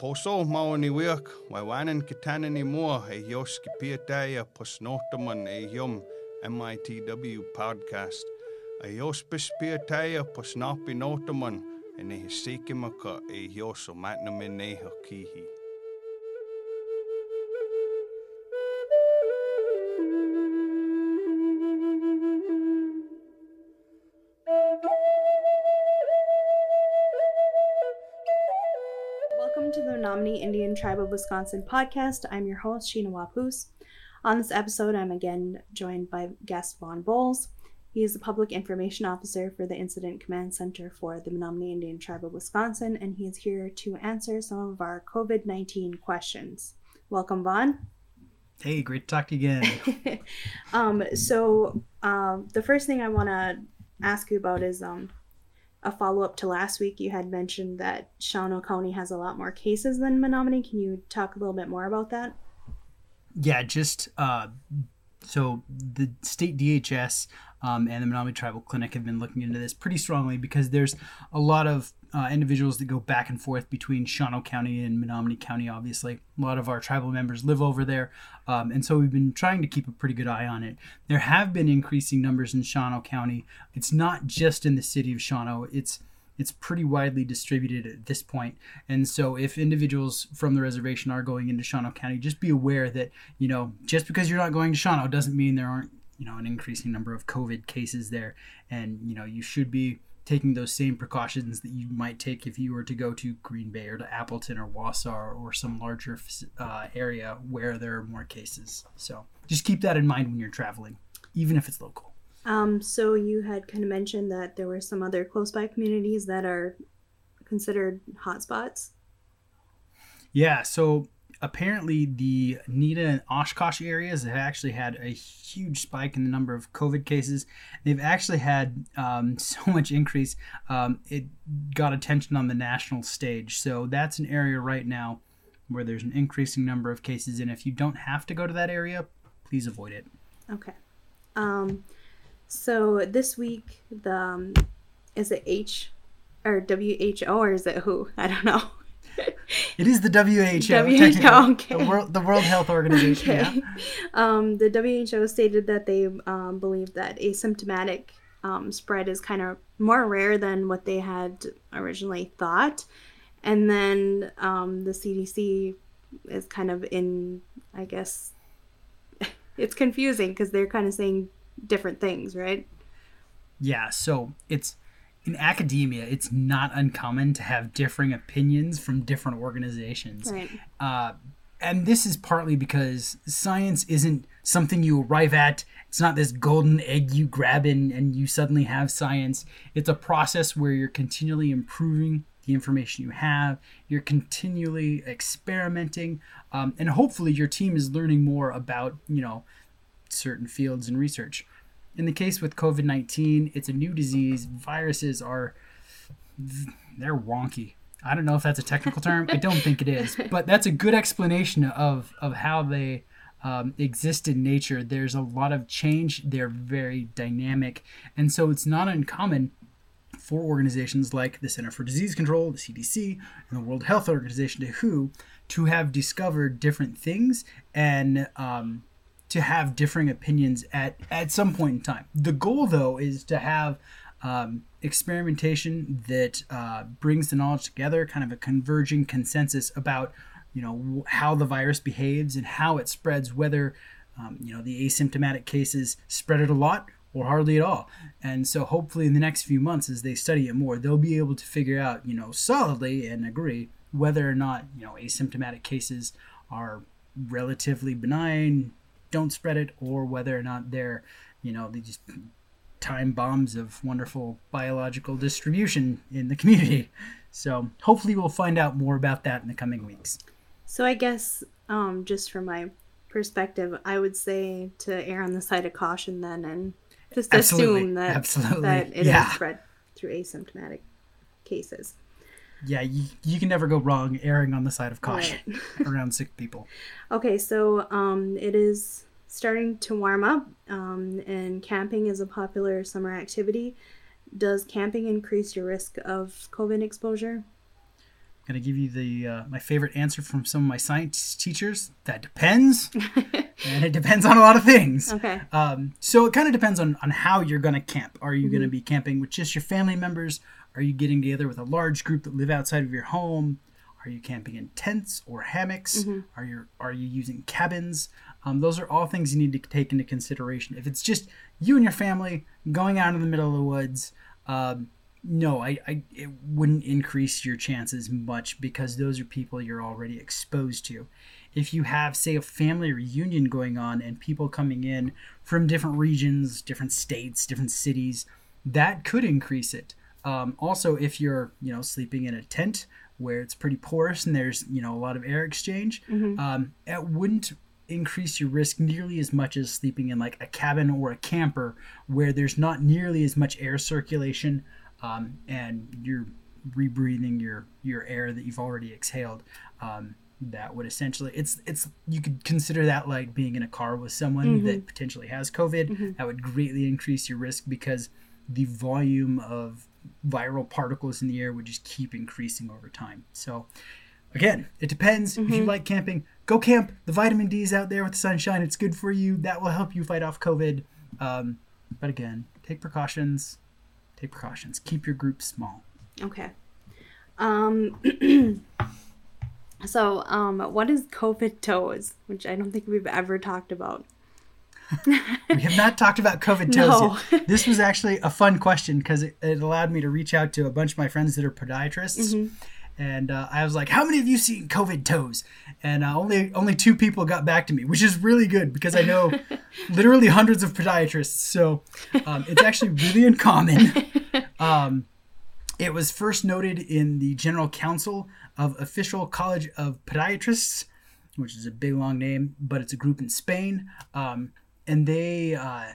poso maoni wiak, waiwanan kitana ni mua e yos ki piataya posnotaman e yum MITW podcast. A yos bis piataya posnapi notaman e ne hisikimaka e yos o matnamin neha kihi. Menominee Indian Tribe of Wisconsin podcast. I'm your host, Sheena Wapus. On this episode, I'm again joined by guest Vaughn Bowles. He is the Public Information Officer for the Incident Command Center for the Menominee Indian Tribe of Wisconsin, and he is here to answer some of our COVID 19 questions. Welcome, Vaughn. Hey, great to talk to you again. um, so, um, the first thing I want to ask you about is um, a follow up to last week. You had mentioned that Shawano County has a lot more cases than Menominee. Can you talk a little bit more about that? yeah, just uh, so the state DHS um, and the Menominee Tribal Clinic have been looking into this pretty strongly because there's a lot of uh, individuals that go back and forth between Shawano County and Menominee County. Obviously, a lot of our tribal members live over there, um, and so we've been trying to keep a pretty good eye on it. There have been increasing numbers in Shawano County. It's not just in the city of Shawano. It's it's pretty widely distributed at this point. And so, if individuals from the reservation are going into Shawano County, just be aware that, you know, just because you're not going to Shawano doesn't mean there aren't, you know, an increasing number of COVID cases there. And, you know, you should be taking those same precautions that you might take if you were to go to Green Bay or to Appleton or Wausau or some larger uh, area where there are more cases. So just keep that in mind when you're traveling, even if it's local. Um, so you had kind of mentioned that there were some other close by communities that are considered hotspots. Yeah, so apparently the Neenah and Oshkosh areas have actually had a huge spike in the number of COVID cases. They've actually had um, so much increase, um, it got attention on the national stage. So that's an area right now where there's an increasing number of cases. And if you don't have to go to that area, please avoid it. Okay. Um, so this week, the um, is it H or WHO or is it who? I don't know. It is the WHO. WHO, okay. The World, the World Health Organization. Okay. Yeah. Um, the WHO stated that they um, believe that asymptomatic um, spread is kind of more rare than what they had originally thought, and then um, the CDC is kind of in, I guess, it's confusing because they're kind of saying different things, right? Yeah, so it's in academia, it's not uncommon to have differing opinions from different organizations. Right. Uh, and this is partly because science isn't something you arrive at. It's not this golden egg you grab in and you suddenly have science. It's a process where you're continually improving the information you have. You're continually experimenting, um, and hopefully your team is learning more about you know certain fields and research. In the case with COVID 19, it's a new disease. Viruses are, they're wonky. I don't know if that's a technical term. I don't think it is, but that's a good explanation of, of how they um, exist in nature. There's a lot of change, they're very dynamic. And so it's not uncommon for organizations like the Center for Disease Control, the CDC, and the World Health Organization, the WHO, to have discovered different things and um, to have differing opinions at at some point in time. The goal, though, is to have um, experimentation that uh, brings the knowledge together, kind of a converging consensus about you know how the virus behaves and how it spreads, whether um, you know the asymptomatic cases spread it a lot or hardly at all. And so hopefully in the next few months as they study it more, they'll be able to figure out, you know, solidly and agree whether or not, you know, asymptomatic cases are relatively benign, don't spread it, or whether or not they're, you know, they just time bombs of wonderful biological distribution in the community. So hopefully we'll find out more about that in the coming weeks. So I guess um, just from my perspective, I would say to err on the side of caution then and just Absolutely. assume that Absolutely. that it Yeah. is spread through asymptomatic cases. Yeah, you, you can never go wrong erring on the side of caution around sick people. Okay, so um, it is starting to warm up, um, and camping is a popular summer activity. Does camping increase your risk of COVID exposure? I'm gonna give you the uh, my favorite answer from some of my science teachers. That depends, and it depends on a lot of things. Okay. Um, so it kind of depends on on how you're gonna camp. Are you gonna be camping with just your family members? Are you getting together with a large group that live outside of your home? Are you camping in tents or hammocks? Are you are you using cabins? Um, those are all things you need to take into consideration. If it's just you and your family going out in the middle of the woods, um, no, I, I it wouldn't increase your chances much because those are people you're already exposed to. If you have, say, a family reunion going on and people coming in from different regions, different states, different cities, that could increase it. Um, also, if you're, you know, sleeping in a tent where it's pretty porous and there's, you know, a lot of air exchange, um, it wouldn't increase your risk nearly as much as sleeping in like a cabin or a camper where there's not nearly as much air circulation um, and you're rebreathing your your air that you've already exhaled. Um, that would essentially it's it's you could consider that like being in a car with someone that potentially has COVID. That would greatly increase your risk because the volume of viral particles in the air would just keep increasing over time. So again, it depends. If you like camping, go camp. The vitamin D is out there with the sunshine. It's good for you. That will help you fight off COVID. Um, but again, take precautions. Take precautions. Keep your group small. Okay. Um. so, um, what is COVID toes? Which I don't think we've ever talked about. We have not talked about COVID toes No. yet. This was actually a fun question because it, it allowed me to reach out to a bunch of my friends that are podiatrists. Mm-hmm. And uh, I was like, "How many of you seen COVID toes?" And uh, only only two people got back to me, which is really good because I know literally hundreds of podiatrists. So um, it's actually really uncommon. Um, it was first noted in the General Council of Official College of Podiatrists, which is a big long name, but it's a group in Spain. Um, and they uh,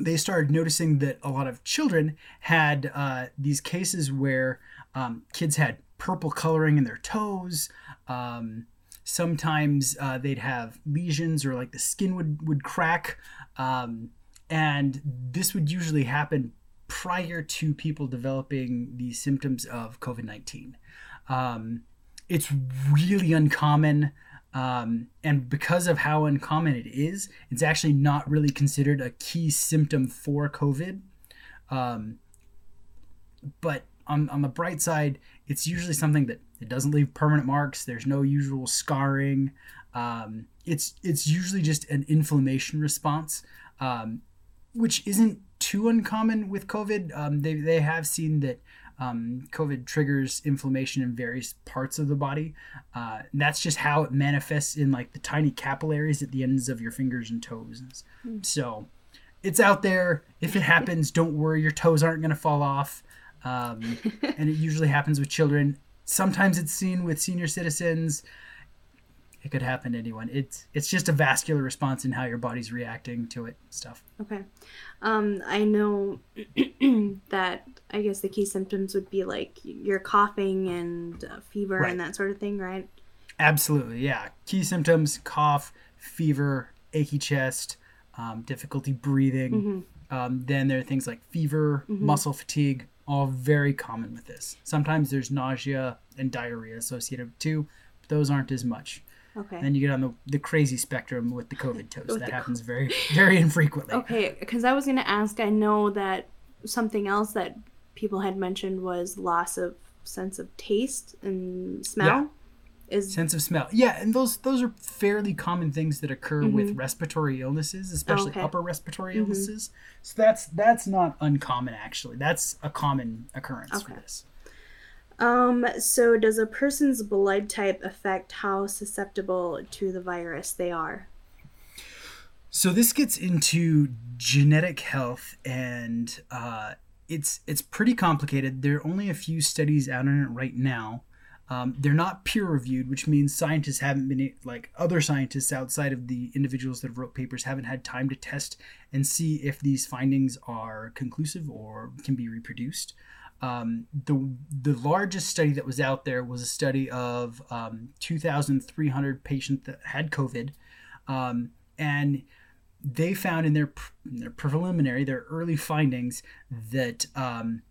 they started noticing that a lot of children had uh, these cases where um, kids had purple coloring in their toes. Um, sometimes uh, they'd have lesions or like the skin would would crack, um, and this would usually happen prior to people developing the symptoms of COVID nineteen. Um, it's really uncommon. Um, and because of how uncommon it is, it's actually not really considered a key symptom for COVID. Um, but on, on the bright side, it's usually something that it doesn't leave permanent marks. There's no usual scarring. Um, it's it's usually just an inflammation response, um, which isn't too uncommon with COVID. Um, they, they have seen that um, COVID triggers inflammation in various parts of the body. Uh, and that's just how it manifests in like the tiny capillaries at the ends of your fingers and toes. So it's out there. If it happens, don't worry. Your toes aren't going to fall off. Um, and it usually happens with children. Sometimes it's seen with senior citizens. It could happen to anyone. It's it's just a vascular response in how your body's reacting to it. Stuff. Okay. Um, I know that I guess the key symptoms would be like you're coughing and uh, fever Right. and that sort of thing, right? Absolutely, yeah. Key symptoms: cough, fever, achy chest, um, difficulty breathing. Um, then there are things like fever, muscle fatigue, all very common with this. Sometimes there's nausea and diarrhea associated too, but those aren't as much. Okay. Then you get on the, the crazy spectrum with the COVID toast. That happens very, very infrequently. Okay, because I was going to ask, I know that something else that people had mentioned was loss of sense of taste and smell. Yeah. Is Sense of smell. Yeah, and those those are fairly common things that occur with respiratory illnesses, especially Mm-hmm. Okay. upper respiratory illnesses. So that's that's not uncommon actually. That's a common occurrence for Okay. this. um so does a person's blood type affect how susceptible to the virus they are? So this gets into genetic health, and uh, it's it's pretty complicated. There are only a few studies out on it right now. Um, they're not peer reviewed, which means scientists haven't been like other scientists outside of the individuals that have wrote papers haven't had time to test and see if these findings are conclusive or can be reproduced. Um, the the largest study that was out there was a study of um, 2,300 patients that had COVID, um, and they found in their, their preliminary, their early findings that um,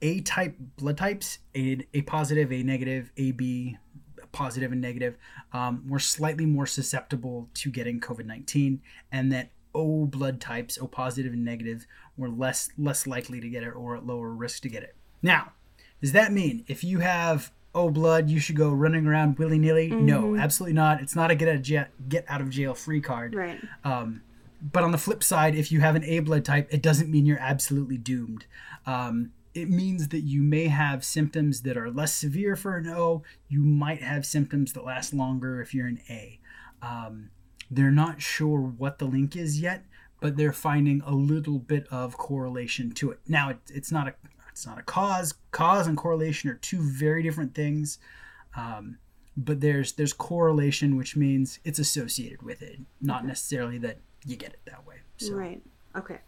A type blood types, A, A positive, A negative, AB positive and negative, um, were slightly more susceptible to getting COVID 19, and that O blood types, O positive and negative, were less less likely to get it or at lower risk to get it. Now, does that mean if you have O blood, you should go running around willy nilly? No, absolutely not. It's not a get out of jail, get out of jail free card. Right. Um, but on the flip side, if you have an A blood type, it doesn't mean you're absolutely doomed. Um, it means that you may have symptoms that are less severe for an O. You might have symptoms that last longer if you're an A. Um, they're not sure what the link is yet, but they're finding a little bit of correlation to it. Now, it, it's not a it's not a cause. Cause and correlation are two very different things. Um, but there's there's correlation, which means it's associated with it, not necessarily that you get it that way. So. Right. Okay.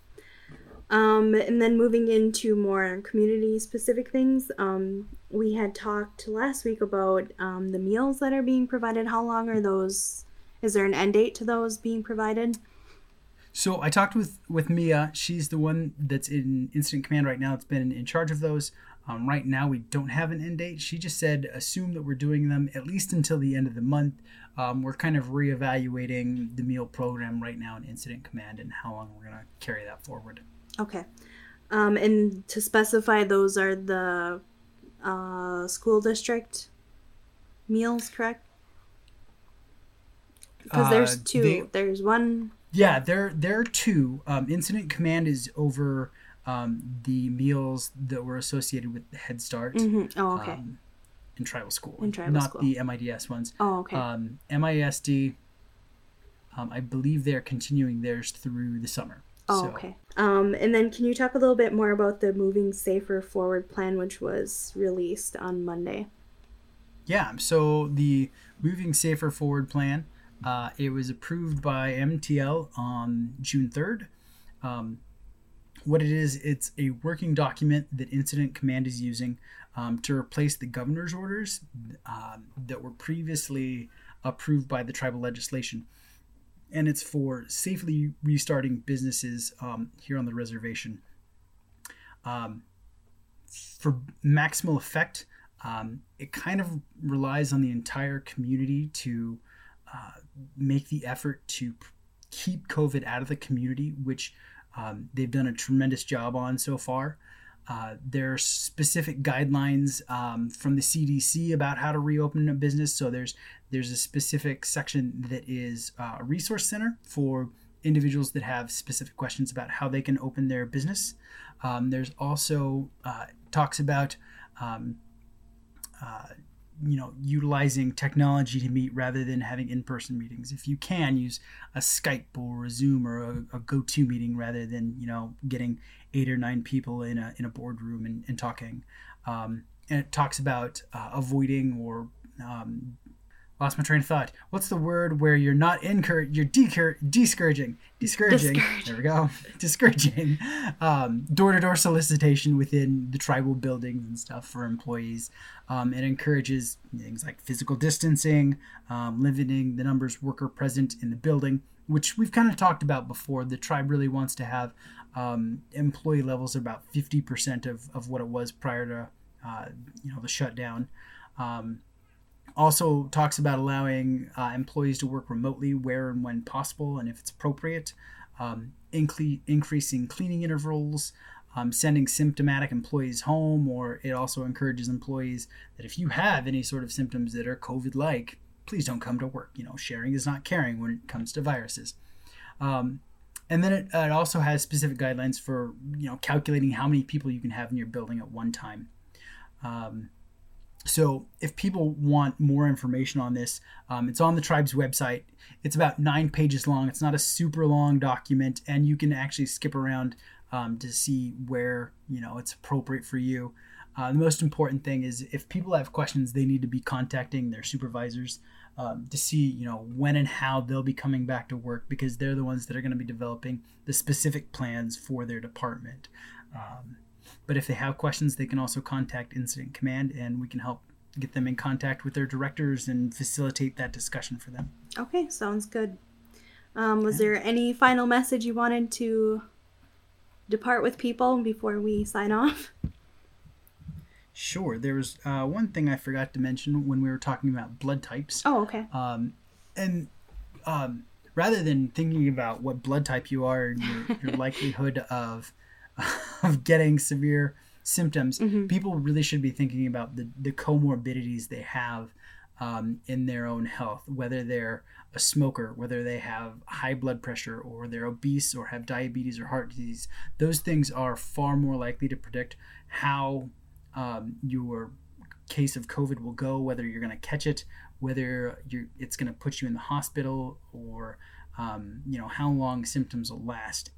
Um, and then moving into more community specific things, um, we had talked last week about um, the meals that are being provided. How long are those? Is there an end date to those being provided? So I talked with with Mia. She's the one that's in incident command right now. It's been in charge of those. Um, right now, we don't have an end date. She just said assume that we're doing them at least until the end of the month. Um, we're kind of reevaluating the meal program right now in incident command and how long we're going to carry that forward. Okay. Um, and to specify, those are the uh, school district meals, correct? Because there's Uh, two. they- there's one. Yeah, there there are two. Um, Incident Command is over um, the meals that were associated with Head Start Mhm. Oh, okay. um, in tribal school, In tribal not school. the MIDS ones. oh, okay. Um, MISD, um, I believe they're continuing theirs through the summer. oh, So, okay. Um, and then can you talk a little bit more about the Moving Safer Forward plan, which was released on Monday? Yeah, so the Moving Safer Forward plan, uh, it was approved by MTL on June 3rd. Um, what it is, it's a working document that Incident Command is using um, to replace the governor's orders um, that were previously approved by the tribal legislation. And it's for safely restarting businesses um, here on the reservation. Um, for maximal effect, it kind of relies on the entire community to uh, make the effort to keep COVID out of the community, which um, they've done a tremendous job on so far. Uh, there are specific guidelines um, from the CDC about how to reopen a business. So there's there's a specific section that is uh, a resource center for individuals that have specific questions about how they can open their business. Um, there's also uh, talks about um, uh, you know utilizing technology to meet rather than having in-person meetings. If you can use a skype or a zoom or a, a go-to meeting rather than you know getting eight or nine people in a, in a boardroom and, and talking. Um, and it talks about uh, avoiding or um, lost my train of thought. What's the word where you're not encourage you're decur- discouraging discouraging. Discourage. there we go. Discouraging. Um, door-to-door solicitation within the tribal buildings and stuff for employees. Um, it encourages things like physical distancing um, limiting the numbers worker present in the building which we've kind of talked about before. The tribe really wants to have um, employee levels about 50% of, of what it was prior to uh, you know the shutdown. Um, also talks about allowing uh, employees to work remotely where and when possible and if it's appropriate um, incre- increasing cleaning intervals um, sending symptomatic employees home or it also encourages employees that if you have any sort of symptoms that are covid like please don't come to work. You know sharing is not caring when it comes to viruses. Um, and then it, it also has specific guidelines for you know calculating how many people you can have in your building at one time. Um, so if people want more information on this, um, it's on the tribe's website. It's about nine pages long. It's not a super long document, and you can actually skip around um, to see where you know it's appropriate for you. Uh, the most important thing is if people have questions, they need to be contacting their supervisors um, to see you know when and how they'll be coming back to work because they're the ones that are going to be developing the specific plans for their department. Um, but if they have questions, they can also contact Incident Command and we can help get them in contact with their directors and facilitate that discussion for them. Okay, sounds good. Um, was there any final message you wanted to depart with people before we sign off? Sure. There was uh, one thing I forgot to mention when we were talking about blood types. Oh, okay. Um, and um, rather than thinking about what blood type you are and your, your likelihood of of getting severe symptoms, people really should be thinking about the, the comorbidities they have um, in their own health, whether they're a smoker, whether they have high blood pressure, or they're obese, or have diabetes or heart disease. Those things are far more likely to predict how um, your case of COVID will go, whether you're going to catch it, whether you're, it's going to put you in the hospital, or um, you know how long symptoms will last.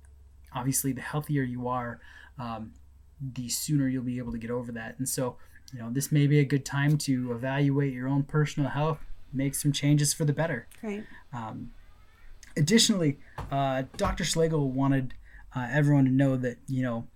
Obviously, the healthier you are, um, the sooner you'll be able to get over that. And so, you know, this may be a good time to evaluate your own personal health, make some changes for the better. Right. Additionally, uh, Dr. Schlegel wanted uh, everyone to know that you know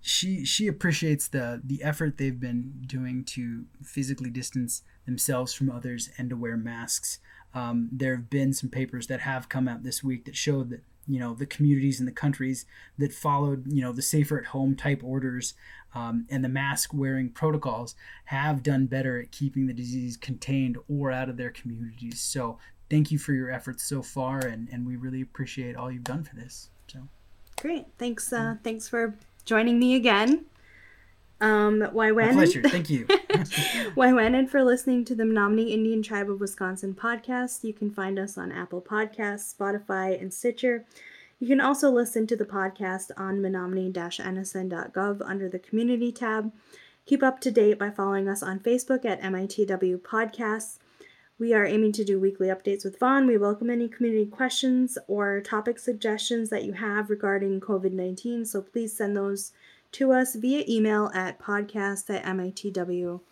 she she appreciates the the effort they've been doing to physically distance themselves from others and to wear masks. Um, there have been some papers that have come out this week that showed that you know the communities and the countries that followed you know the safer at home type orders um, and the mask wearing protocols have done better at keeping the disease contained or out of their communities. So thank you for your efforts so far, and, and we really appreciate all you've done for this. So Great. Thanks. Uh, thanks for joining me again. Um, my pleasure. Thank you. Why and for listening to the Menominee Indian Tribe of Wisconsin podcast. You can find us on Apple Podcasts, Spotify, and Stitcher. You can also listen to the podcast on menominee-nsn.gov under the Community tab. Keep up to date by following us on Facebook at MITW Podcasts. We are aiming to do weekly updates with Vaughn. We welcome any community questions or topic suggestions that you have regarding COVID 19, so please send those to us via email at podcast at mitw.org.